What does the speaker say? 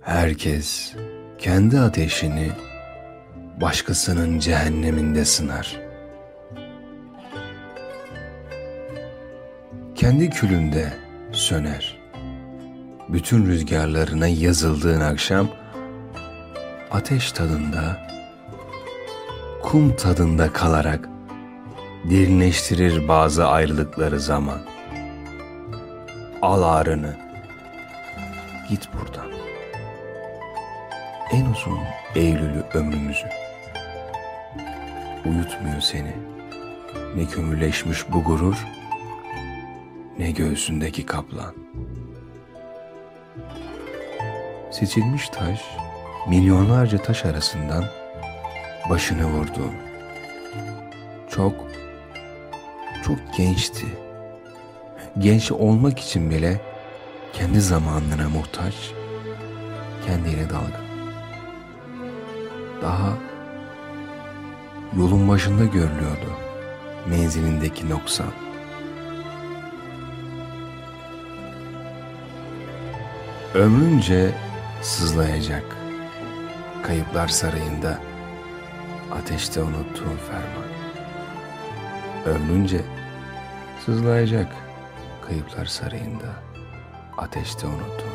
Herkes kendi ateşini başkasının cehenneminde sınar. Kendi külünde söner. Bütün rüzgarlarına yazıldığın akşam ateş tadında, kum tadında kalarak derinleştirir bazı ayrılıkları zaman. Al ağrını, git buradan. En uzun Eylül'ü ömrümüzü. Uyutmuyor seni. Ne kömürleşmiş bu gurur, ne göğsündeki kaplan. Seçilmiş taş, milyonlarca taş arasından başını vurdu. Çok, çok gençti. Genç olmak için bile kendi zamanına muhtaç, kendiyle dalga. Daha yolun başında görülüyordu menzilindeki noksan. Ömrünce sızlayacak kayıplar sarayında ateşte unuttuğum ferman. Ömrünce sızlayacak kayıplar sarayında ateşte unuttuğum ferman.